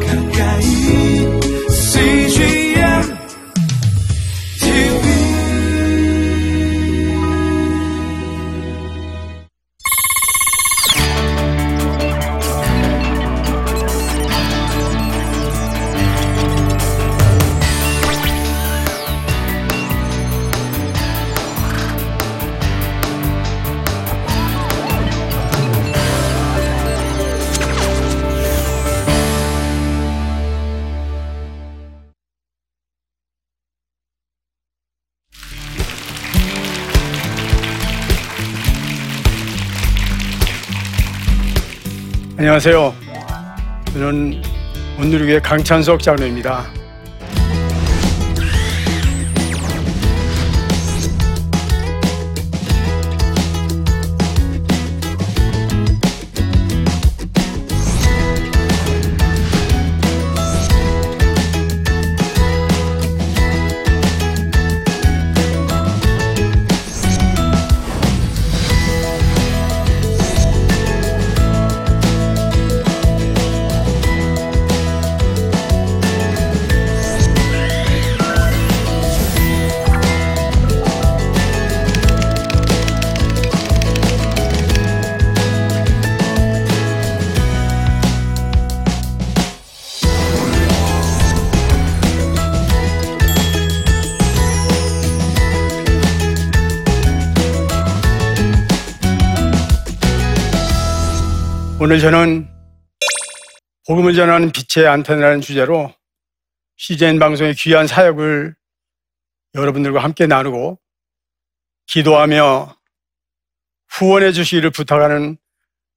가까 안녕하세요. 저는 온누리교회 강찬석 장로입니다. 오늘 저는 복음을 전하는 빛의 안테나라는 주제로 CGN 방송의 귀한 사역을 여러분들과 함께 나누고 기도하며 후원해 주시기를 부탁하는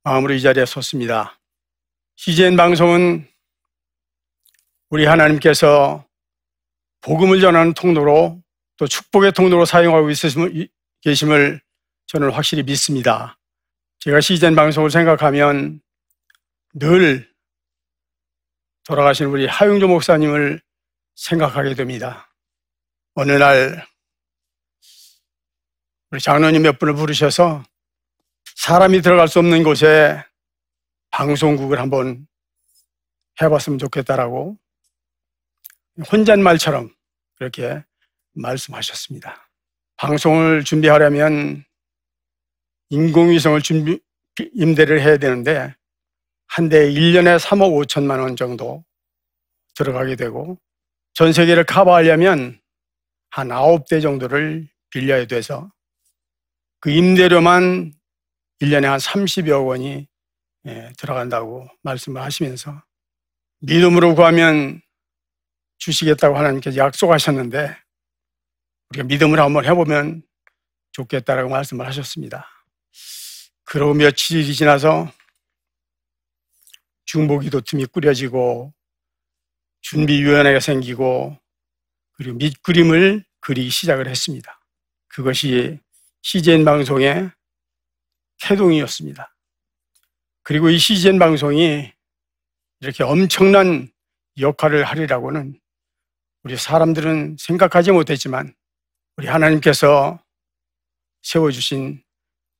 마음으로 이 자리에 섰습니다. CGN 방송은 우리 하나님께서 복음을 전하는 통로로 또 축복의 통로로 사용하고 있으심을, 계심을 저는 확실히 믿습니다. 제가 CGN 방송을 생각하면 늘 돌아가신 우리 하용조 목사님을 생각하게 됩니다. 어느 날 우리 장로님 몇 분을 부르셔서 사람이 들어갈 수 없는 곳에 방송국을 한번 해봤으면 좋겠다라고 혼잣말처럼 그렇게 말씀하셨습니다. 방송을 준비하려면 인공위성을 준비, 임대를 해야 되는데 한 대에 1년에 3억 5천만 원 정도 들어가게 되고 전 세계를 커버하려면 한 9대 정도를 빌려야 돼서 그 임대료만 1년에 한 30여 원이 예, 들어간다고 말씀을 하시면서 믿음으로 구하면 주시겠다고 하나님께서 약속하셨는데 우리가 믿음을 한번 해보면 좋겠다라고 말씀을 하셨습니다. 그러고 며칠이 지나서 중보기도 틈이 꾸려지고 준비위원회가 생기고 그리고 밑그림을 그리기 시작을 했습니다. 그것이 CGN 방송의 태동이었습니다. 그리고 이 CGN 방송이 이렇게 엄청난 역할을 하리라고는 우리 사람들은 생각하지 못했지만 우리 하나님께서 세워주신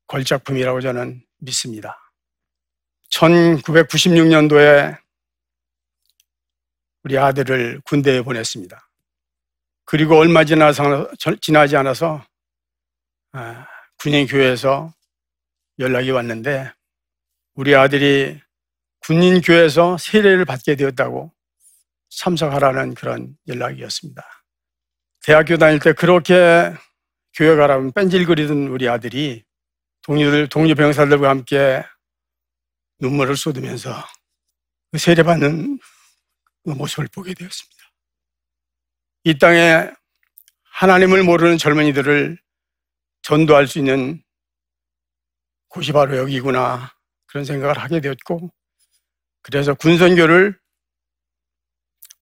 걸작품이라고 저는 믿습니다. 1996년도에 우리 아들을 군대에 보냈습니다. 그리고 얼마 지나지 않아서 아, 군인교회에서 연락이 왔는데 우리 아들이 군인교회에서 세례를 받게 되었다고 참석하라는 그런 연락이었습니다. 대학교 다닐 때 그렇게 교회 가라면 뺀질거리던 우리 아들이 동료들, 동료 병사들과 함께 눈물을 쏟으면서 그 세례받는 그 모습을 보게 되었습니다. 이 땅에 하나님을 모르는 젊은이들을 전도할 수 있는 곳이 바로 여기구나 그런 생각을 하게 되었고 그래서 군선교를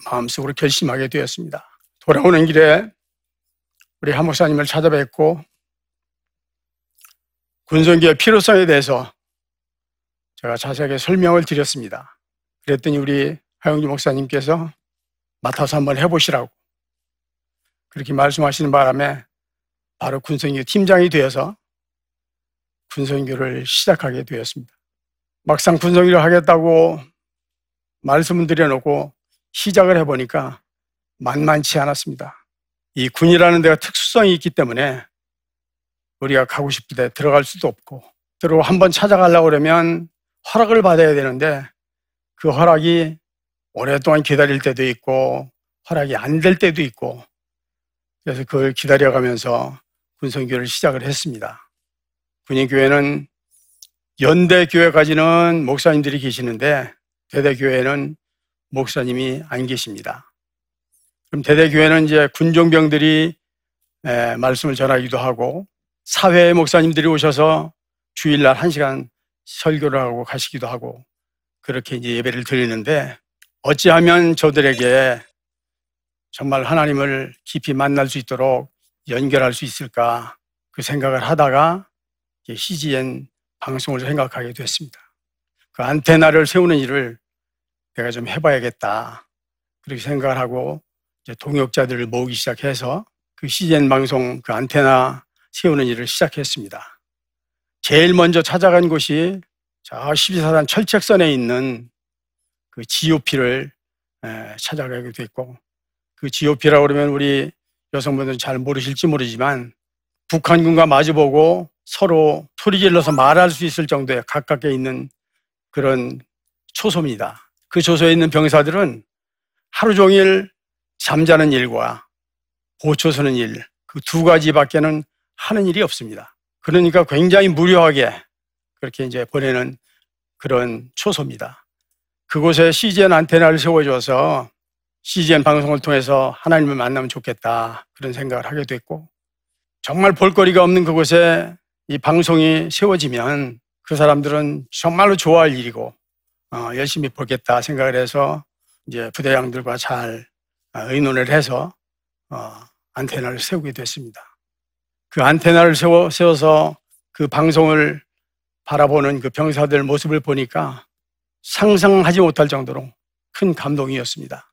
마음속으로 결심하게 되었습니다. 돌아오는 길에 우리 한 목사님을 찾아뵙고 군선교의 필요성에 대해서 제가 자세하게 설명을 드렸습니다. 그랬더니 우리 하영주 목사님께서 맡아서 한번 해보시라고 그렇게 말씀하시는 바람에 바로 군성교 팀장이 되어서 군성교를 시작하게 되었습니다. 막상 군성교를 하겠다고 말씀을 드려놓고 시작을 해보니까 만만치 않았습니다. 이 군이라는 데가 특수성이 있기 때문에 우리가 가고 때 들어갈 수도 없고 들어 한번 찾아가려고 그러면 허락을 받아야 되는데 그 허락이 오랫동안 기다릴 때도 있고 허락이 안 될 때도 있고 그래서 그걸 기다려가면서 군성교를 시작을 했습니다. 군인교회는 연대교회까지는 목사님들이 계시는데 대대교회는 목사님이 안 계십니다. 그럼 대대교회는 이제 군종병들이 에, 말씀을 전하기도 하고 사회 목사님들이 오셔서 주일날 한 시간 설교를 하고 가시기도 하고 그렇게 이제 예배를 드리는데 어찌하면 저들에게 정말 하나님을 깊이 만날 수 있도록 연결할 수 있을까 그 생각을 하다가 CGN 방송을 생각하게 됐습니다. 그 안테나를 세우는 일을 내가 좀 해봐야겠다. 그렇게 생각을 하고 이제 동역자들을 모으기 시작해서 그 CGN 방송 그 안테나 세우는 일을 시작했습니다. 제일 먼저 찾아간 곳이 저 12사단 철책선에 있는 그 GOP를 찾아가게 됐고 그 GOP라고 그러면 우리 여성분들은 잘 모르실지 모르지만 북한군과 마주보고 서로 소리 질러서 말할 수 있을 정도에 가깝게 있는 그런 초소입니다. 그 초소에 있는 병사들은 하루 종일 잠자는 일과 보초 서는 일, 그 두 가지밖에는 하는 일이 없습니다. 그러니까 굉장히 무료하게 그렇게 이제 보내는 그런 초소입니다. 그곳에 CGN 안테나를 세워줘서 CGN 방송을 통해서 하나님을 만나면 좋겠다. 그런 생각을 하게 됐고, 정말 볼거리가 없는 그곳에 이 방송이 세워지면 그 사람들은 정말로 좋아할 일이고, 어, 열심히 보겠다 생각을 해서 이제 부대장들과 잘 어, 의논을 해서 어, 안테나를 세우게 됐습니다. 그 안테나를 세워, 세워서 그 방송을 바라보는 그 병사들 모습을 보니까 상상하지 못할 정도로 큰 감동이었습니다.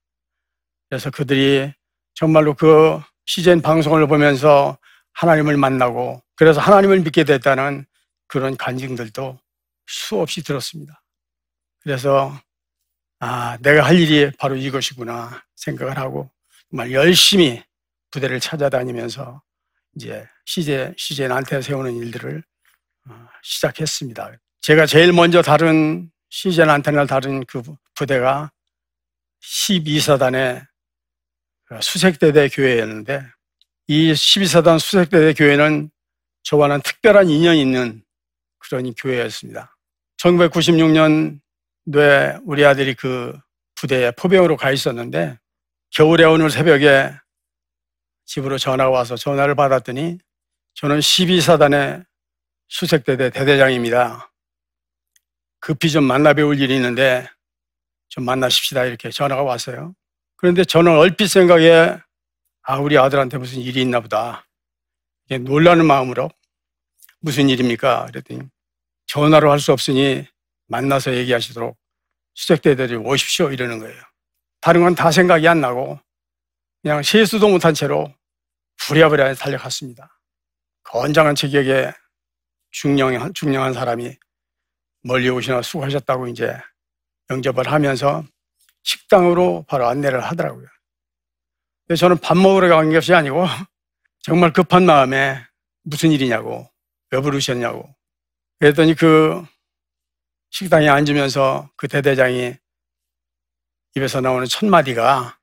그래서 그들이 정말로 그 시즌 방송을 보면서 하나님을 만나고 그래서 하나님을 믿게 됐다는 그런 간증들도 수없이 들었습니다. 그래서 아, 내가 할 일이 바로 이것이구나 생각을 하고 정말 열심히 부대를 찾아다니면서 이제 시제 시제한테 세우는 일들을 어, 시작했습니다. 제가 제일 먼저 다른 시제한테를 다른 그 부대가 12사단의 수색대대 교회였는데 이 12사단 수색대대 교회는 저와는 특별한 인연이 있는 그런 교회였습니다. 1996년도에 우리 아들이 그 부대에 포병으로 가 있었는데 겨울에 오늘 새벽에 집으로 전화가 와서 전화를 받았더니 저는 12사단의 수색대대 대대장입니다. 급히 좀 만나 배울 일이 있는데 좀 만나십시다 이렇게 전화가 왔어요. 그런데 저는 얼핏 생각에 아 우리 아들한테 무슨 일이 있나 보다 놀라는 마음으로 무슨 일입니까? 그랬더니 전화로 할 수 없으니 만나서 얘기하시도록 수색대들이 오십시오 이러는 거예요. 다른 건 다 생각이 안 나고 그냥 세수도 못한 채로 부랴부랴 달려갔습니다. 건장한 체격에 중령한, 중령한 사람이 멀리 오시나 수고하셨다고 이제 영접을 하면서 식당으로 바로 안내를 하더라고요. 저는 밥 먹으러 간 것이 아니고 정말 급한 마음에 무슨 일이냐고 왜 부르셨냐고 그랬더니 그 식당에 앉으면서 그 대대장이 입에서 나오는 첫 마디가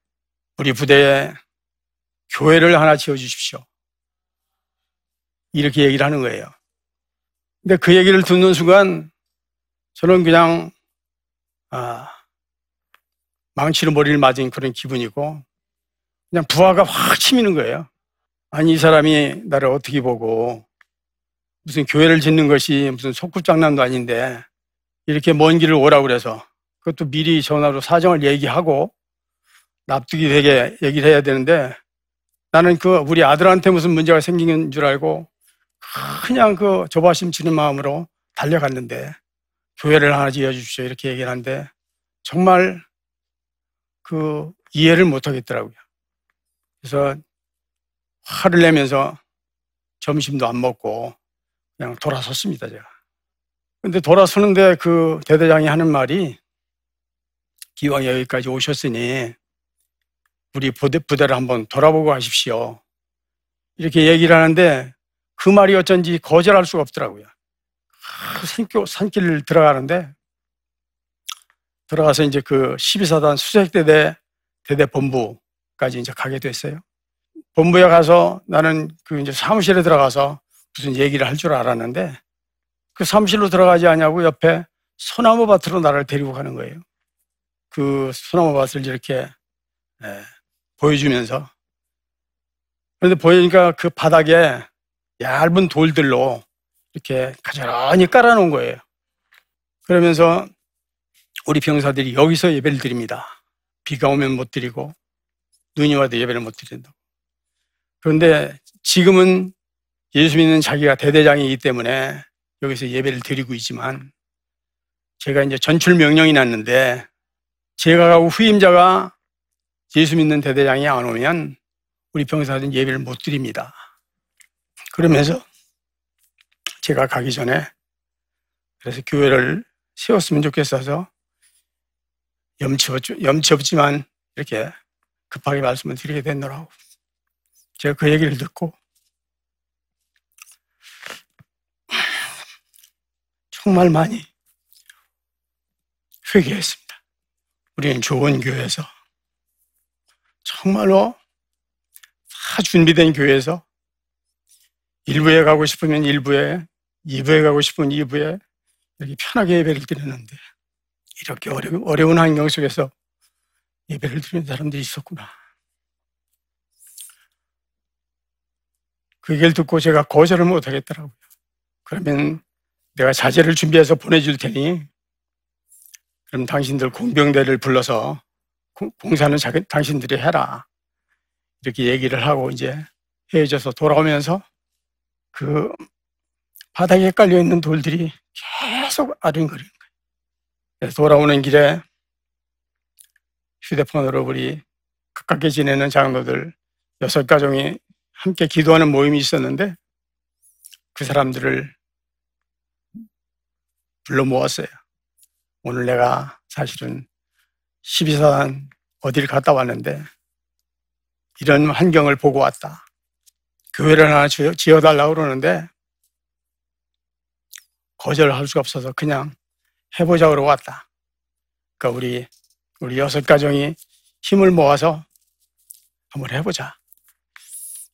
우리 부대에 교회를 하나 지어 주십시오. 이렇게 얘기를 하는 거예요. 근데 그 얘기를 듣는 순간 저는 그냥 아 망치로 머리를 맞은 그런 기분이고 그냥 부하가 확 치미는 거예요. 아니 이 사람이 나를 어떻게 보고 무슨 교회를 짓는 것이 무슨 속꿉장난도 아닌데 이렇게 먼 길을 오라고 그래서 그것도 미리 전화로 사정을 얘기하고 납득이 되게 얘기를 해야 되는데 나는 그 우리 아들한테 무슨 문제가 생긴 줄 알고 그냥 그 조바심 치는 마음으로 달려갔는데 교회를 하나 지어 주십시오 이렇게 얘기를 하는데 정말 그 이해를 못 하겠더라고요. 그래서 화를 내면서 점심도 안 먹고 그냥 돌아섰습니다, 제가. 근데 돌아서는데 그 대대장이 하는 말이 기왕 여기까지 오셨으니 우리 부대, 부대를 한번 돌아보고 가십시오. 이렇게 얘기를 하는데 그 말이 어쩐지 거절할 수가 없더라고요. 아, 산길, 산길을 들어가는데 들어가서 이제 그 12사단 수색대대 대대 본부까지 이제 가게 됐어요. 본부에 가서 나는 그 이제 사무실에 들어가서 무슨 얘기를 할 줄 알았는데 그 사무실로 들어가지 않냐고 옆에 소나무 밭으로 나를 데리고 가는 거예요. 그 소나무 밭을 이렇게 예, 보여주면서 그런데 보니까 그 바닥에 얇은 돌들로 이렇게 가지런히 깔아놓은 거예요. 그러면서 우리 병사들이 여기서 예배를 드립니다. 비가 오면 못 드리고 눈이 와도 예배를 못 드린다고. 그런데 지금은 예수 믿는 자기가 대대장이기 때문에 여기서 예배를 드리고 있지만 제가 이제 전출 명령이 났는데 제가 가고 후임자가 예수 믿는 대대장이 안 오면 우리 병사들은 예배를 못 드립니다. 그러면서 제가 가기 전에 그래서 교회를 세웠으면 좋겠어서 염치, 없- 염치 없지만 이렇게 급하게 말씀을 드리게 됐노라고. 제가 그 얘기를 듣고 정말 많이 회개했습니다. 우리는 좋은 교회에서 정말로 다 준비된 교회에서 일부에 가고 싶으면 일부에, 이부에 가고 싶으면 이부에 이렇게 편하게 예배를 드렸는데 이렇게 어려운, 어려운 환경 속에서 예배를 드리는 사람들이 있었구나. 그 얘기를 듣고 제가 거절을 못 하겠더라고요. 그러면 내가 자재를 준비해서 보내줄 테니 그럼 당신들 공병대를 불러서 공- 공사는 자, 당신들이 해라. 이렇게 얘기를 하고 이제 헤어져서 돌아오면서 그 바닥에 깔려 있는 돌들이 계속 아른거리는 거예요. 돌아오는 길에 휴대폰으로 우리 가깝게 지내는 장로들 여섯 가정이 함께 기도하는 모임이 있었는데 그 사람들을 불러 모았어요. 오늘 내가 사실은 12사단 어디를 갔다 왔는데 이런 환경을 보고 왔다. 교회를 하나 지어- 지어달라고 그러는데 거절할 수가 없어서 그냥 해보자 그러고 왔다. 그러니까 우리, 우리 여섯 가정이 힘을 모아서 한번 해보자.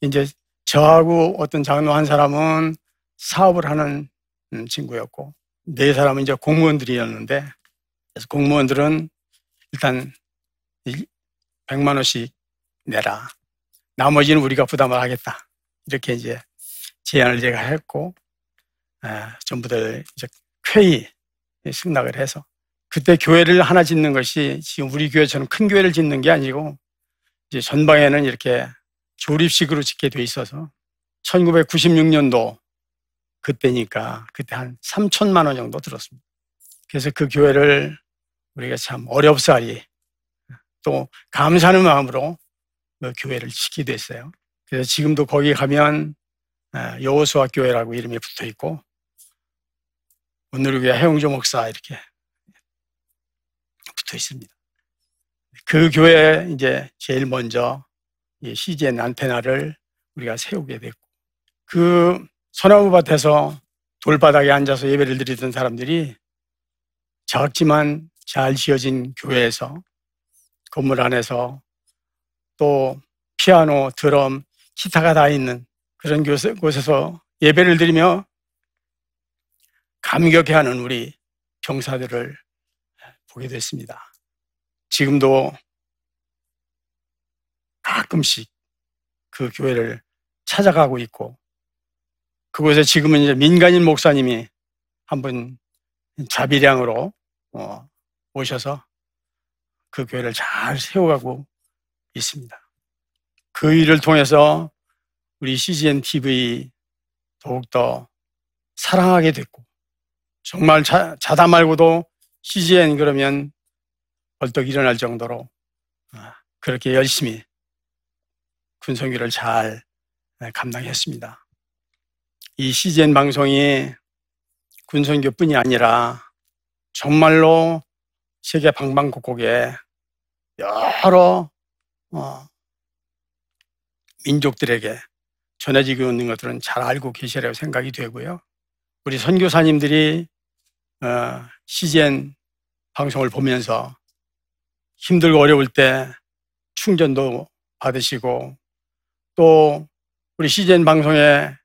이제 저하고 어떤 장로 한 사람은 사업을 하는 음, 친구였고, 네 사람은 이제 공무원들이었는데, 그래서 공무원들은 일단 100만 원씩 내라. 나머지는 우리가 부담을 하겠다. 이렇게 이제 제안을 제가 했고, 아, 전부들 이제 쾌히 승낙을 해서 그때 교회를 하나 짓는 것이 지금 우리 교회처럼 큰 교회를 짓는 게 아니고 이제 전방에는 이렇게 조립식으로 짓게 돼 있어서 1996년도 그때니까 그때 한 3천만 원 정도 들었습니다. 그래서 그 교회를 우리가 참 어렵사리 또 감사하는 마음으로 그 교회를 짓게 됐어요. 그래서 지금도 거기 가면 아, 여호수아 교회라고 이름이 붙어 있고 오늘교회 해용조 목사 이렇게 붙어 있습니다. 그 교회에 이제 제일 먼저 이 CGN 안테나를 우리가 세우게 됐고 그 소나무 밭에서 돌바닥에 앉아서 예배를 드리던 사람들이 작지만 잘 지어진 교회에서 건물 안에서 또 피아노, 드럼, 기타가 다 있는 그런 곳에- 곳에서 예배를 드리며 감격해하는 우리 병사들을 보게 됐습니다. 지금도 가끔씩 그 교회를 찾아가고 있고 그곳에 지금은 이제 민간인 목사님이 한 분 자비량으로 어, 오셔서 그 교회를 잘 세워가고 있습니다. 그 일을 통해서 우리 CGN TV 더욱더 사랑하게 됐고 정말 자, 자다 말고도 CGN 그러면 벌떡 일어날 정도로 아, 그렇게 열심히 군성기를 잘 네, 감당했습니다. 이 CGN 방송이 군성교뿐이 아니라 정말로 세계 방방곡곡에 여러 어, 민족들에게 전해지고 있는 것들은 잘 알고 계시라고 생각이 되고요. 우리 선교사님들이 어, CGN 방송을 보면서 힘들고 어려울 때 충전도 받으시고 또 우리 CGN 방송에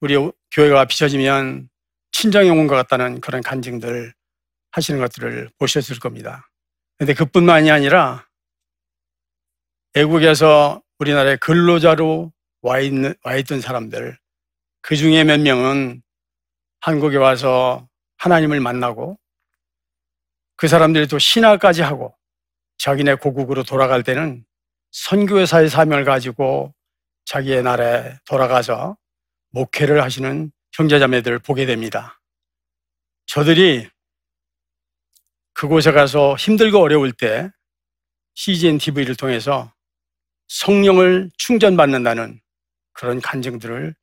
우리 교회가 비춰지면 친정에 온 것 같다는 그런 간증들 하시는 것들을 보셨을 겁니다. 근데 그뿐만이 아니라 외국에서 우리나라에 근로자로 와, 있는, 와 있던 사람들, 그 중에 몇 명은 한국에 와서 하나님을 만나고 그 사람들이 또 신화까지 하고 자기네 고국으로 돌아갈 때는 선교회사의 사명을 가지고 자기의 나라에 돌아가서 목회를 하시는 형제자매들을 보게 됩니다. 저들이 그곳에 가서 힘들고 어려울 때 CGN TV를 통해서 성령을 충전받는다는 그런 간증들을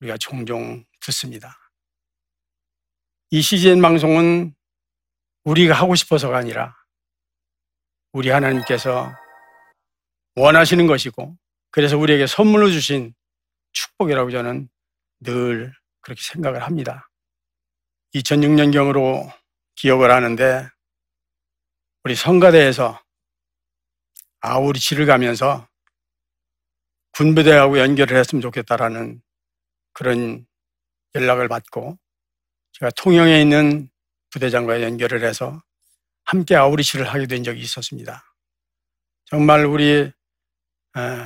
우리가 종종 듣습니다. 이 CGN 방송은 우리가 하고 싶어서가 아니라 우리 하나님께서 원하시는 것이고 그래서 우리에게 선물로 주신 축복이라고 저는 늘 그렇게 생각을 합니다. 2006년경으로 기억을 하는데 우리 성가대에서 아우리치를 가면서 군부대하고 연결을 했으면 좋겠다라는 그런 연락을 받고 제가 통영에 있는 부대장과 연결을 해서 함께 아우리치를 하게 된 적이 있었습니다. 정말 우리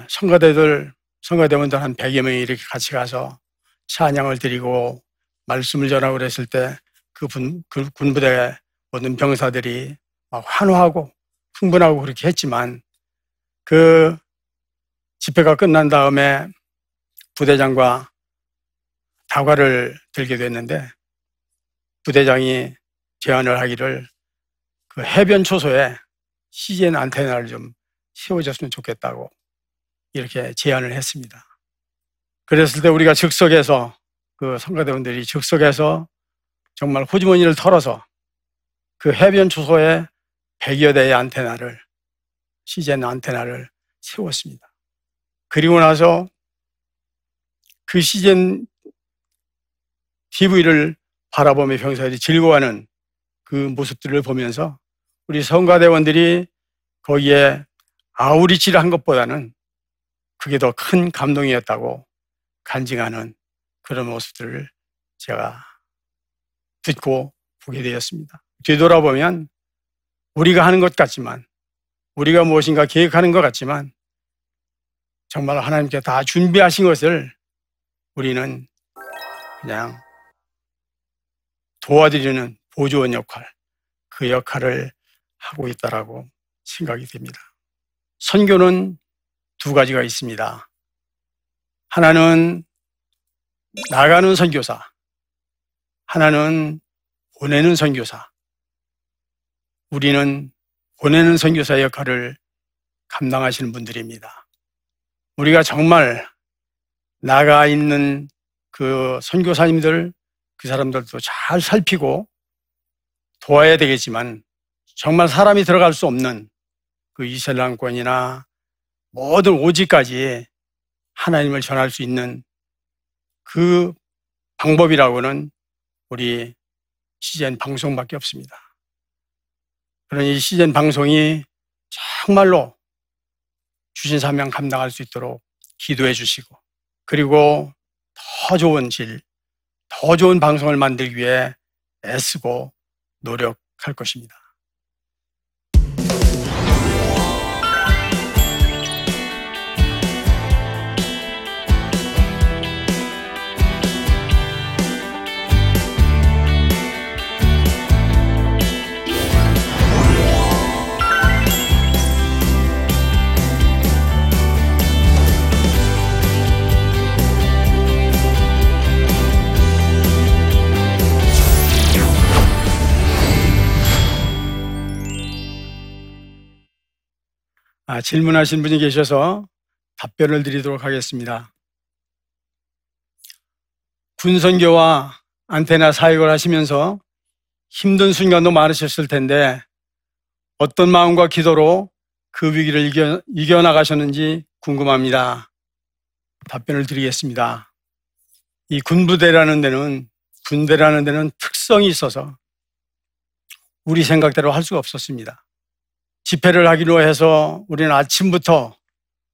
성가대들, 성가대원들 한 100여 명이 이렇게 같이 가서 찬양을 드리고 말씀을 전하고 그랬을 때그그 군부대 모든 병사들이 막 환호하고 흥분하고 그렇게 했지만 그 집회가 끝난 다음에 부대장과 다과를 들게 됐는데 부대장이 제안을 하기를 그 해변 초소에 CGN 안테나를 좀 세워줬으면 좋겠다고 이렇게 제안을 했습니다. 그랬을 때 우리가 즉석에서 그 성가대원들이 즉석에서 정말 호주머니를 털어서 그 해변 초소에 100여 대의 안테나를 CGN 안테나를 세웠습니다. 그리고 나서 그 CGN TV를 바라보며 병사들이 즐거워하는 그 모습들을 보면서 우리 성가대원들이 거기에 아우리치를 한 것보다는 그게 더 큰 감동이었다고 간증하는 그런 모습들을 제가 듣고 보게 되었습니다. 뒤돌아보면 우리가 하는 것 같지만 우리가 무엇인가 계획하는 것 같지만 정말 하나님께 다 준비하신 것을 우리는 그냥 도와드리는 보조원 역할, 그 역할을 하고 있다라고 생각이 됩니다. 선교는 두 가지가 있습니다. 하나는 나가는 선교사, 하나는 보내는 선교사. 우리는 보내는 선교사 역할을 감당하시는 분들입니다. 우리가 정말 나가 있는 그 선교사님들, 그 사람들도 잘 살피고 도와야 되겠지만 정말 사람이 들어갈 수 없는 그 이슬람권이나 모든 오지까지 하나님을 전할 수 있는 그 방법이라고는 우리 시즌 방송밖에 없습니다. 그러니 시즌 방송이 정말로 주신 사명 감당할 수 있도록 기도해 주시고 그리고 더 좋은 질, 더 좋은 방송을 만들기 위해 애쓰고 노력할 것입니다. 아, 질문하신 분이 계셔서 답변을 드리도록 하겠습니다. 군선교와 안테나 사역을 하시면서 힘든 순간도 많으셨을 텐데 어떤 마음과 기도로 그 위기를 이겨, 이겨나가셨는지 궁금합니다. 답변을 드리겠습니다. 이 군부대라는 데는, 군대라는 데는 특성이 있어서 우리 생각대로 할 수가 없었습니다. 집회를 하기로 해서 우리는 아침부터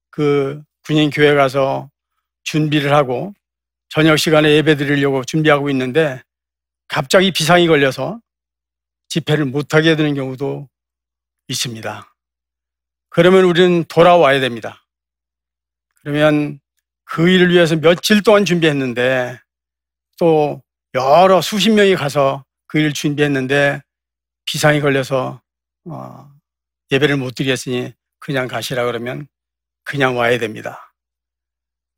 그 군인 교회 가서 준비를 하고 저녁 시간에 예배 드리려고 준비하고 있는데 갑자기 비상이 걸려서 집회를 못하게 되는 경우도 있습니다. 그러면 우리는 돌아와야 됩니다. 그러면 그 일을 위해서 며칠 동안 준비했는데 또 여러 수십 명이 가서 그 일을 준비했는데 비상이 걸려서 어, 예배를 못 드리겠으니 그냥 가시라 그러면 그냥 와야 됩니다.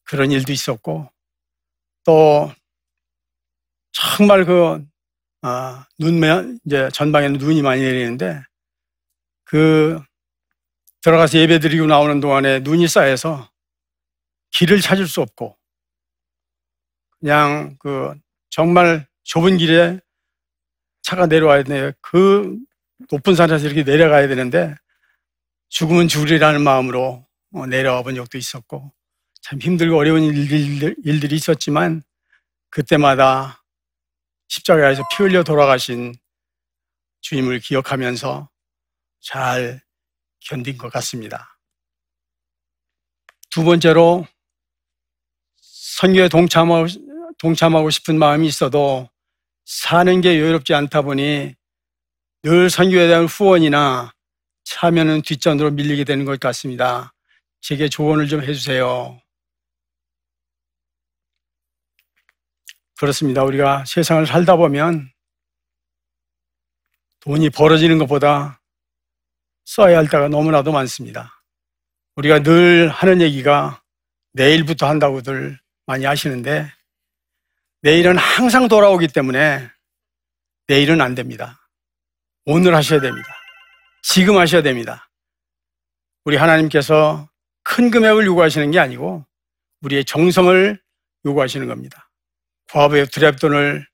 그런 일도 있었고 또 정말 그 아, 눈매 이제 전방에는 눈이 많이 내리는데 그 들어가서 예배 드리고 나오는 동안에 눈이 쌓여서 길을 찾을 수 없고 그냥 그 정말 좁은 길에 차가 내려와야 돼. 그 높은 산에서 이렇게 내려가야 되는데 죽으면 죽으리라는 마음으로 어, 내려와 본 적도 있었고 참 힘들고 어려운 일들, 일들이 있었지만 그때마다 십자가에서 피 흘려 돌아가신 주님을 기억하면서 잘 견딘 것 같습니다. 두 번째로 선교에 동참하고, 동참하고 싶은 마음이 있어도 사는 게 여유롭지 않다 보니 늘 선교에 대한 후원이나 참여는 뒷전으로 밀리게 되는 것 같습니다. 제게 조언을 좀 해주세요. 그렇습니다. 우리가 세상을 살다 보면 돈이 벌어지는 것보다 써야 할 때가 너무나도 많습니다. 우리가 늘 하는 얘기가 내일부터 한다고들 많이 하시는데 내일은 항상 돌아오기 때문에 내일은 안 됩니다. 오늘 하셔야 됩니다. 지금 하셔야 됩니다. 우리 하나님께서 큰 금액을 요구하시는 게 아니고 우리의 정성을 요구하시는 겁니다. 과부의 두렵돈을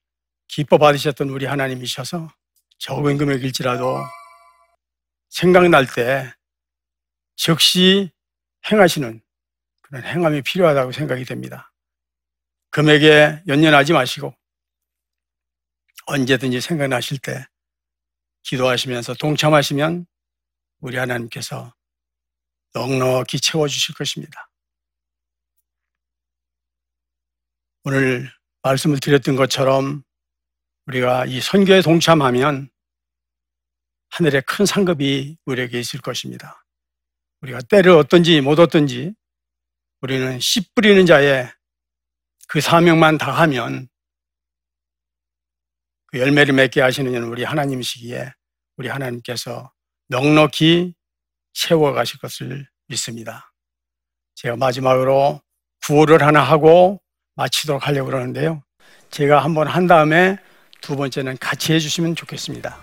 기뻐 받으셨던 우리 하나님이셔서 적은 금액일지라도 생각날 때 즉시 행하시는 그런 행함이 필요하다고 생각이 됩니다. 금액에 연연하지 마시고 언제든지 생각나실 때 기도하시면서 동참하시면 우리 하나님께서 넉넉히 채워주실 것입니다. 오늘 말씀을 드렸던 것처럼 우리가 이 선교에 동참하면 하늘에 큰 상급이 우리에게 있을 것입니다. 우리가 때를 얻든지 못 얻든지 우리는 씨 뿌리는 자의 그 사명만 다하면 그 열매를 맺게 하시는 우리 하나님이시기에 우리 하나님께서 넉넉히 채워가실 것을 믿습니다. 제가 마지막으로 구호를 하나 하고 마치도록 하려고 그러는데요. 제가 한번 한 다음에 두 번째는 같이 해주시면 좋겠습니다.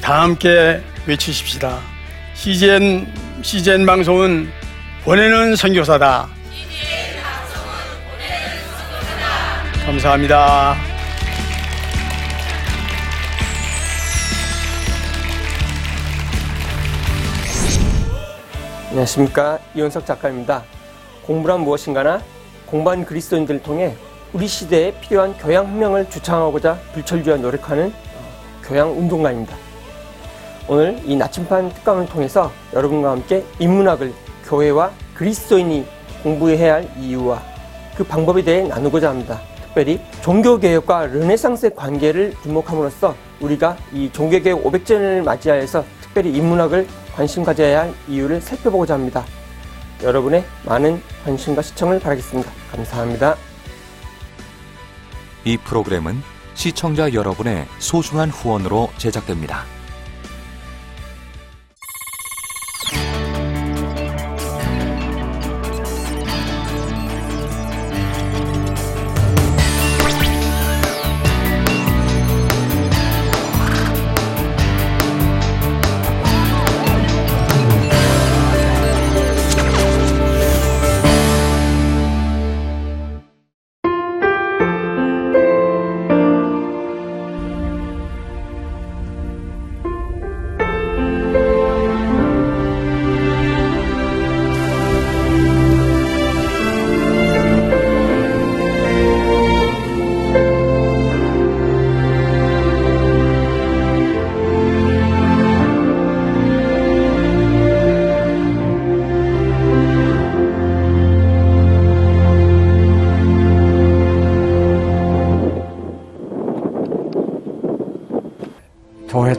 다 함께 외치십시다. CGN, CGN 방송은 보내는 선교사다. 감사합니다. 안녕하십니까 이원석 작가입니다. 공부란 무엇인가나 공부한 그리스도인들을 통해 우리 시대에 필요한 교양 혁명을 주창하고자 불철주야 노력하는 교양 운동가입니다. 오늘 이 나침반 특강을 통해서 여러분과 함께 인문학을 교회와 그리스도인이 공부해야 할 이유와 그 방법에 대해 나누고자 합니다. 특별히 종교개혁과 르네상스의 관계를 주목함으로써 우리가 이 종교개혁 500주년을 맞이하여서 특별히 인문학을 관심 가져야 할 이유를 살펴보고자 합니다. 여러분의 많은 관심과 시청을 바라겠습니다. 감사합니다. 이 프로그램은 시청자 여러분의 소중한 후원으로 제작됩니다.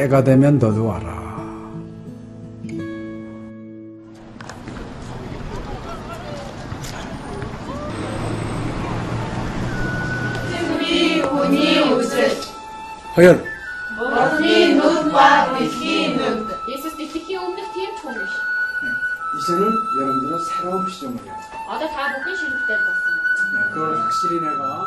때가 되면 너도 와라. 허연. 머니 눈과 귀 눈. 예수 스티키 없는 팀 총이시. 네, 이제는 여러분들은 새로운 시점을 해요. 아다 다 보기 싫을 때 봤어. 네, 그걸 확실히 내가.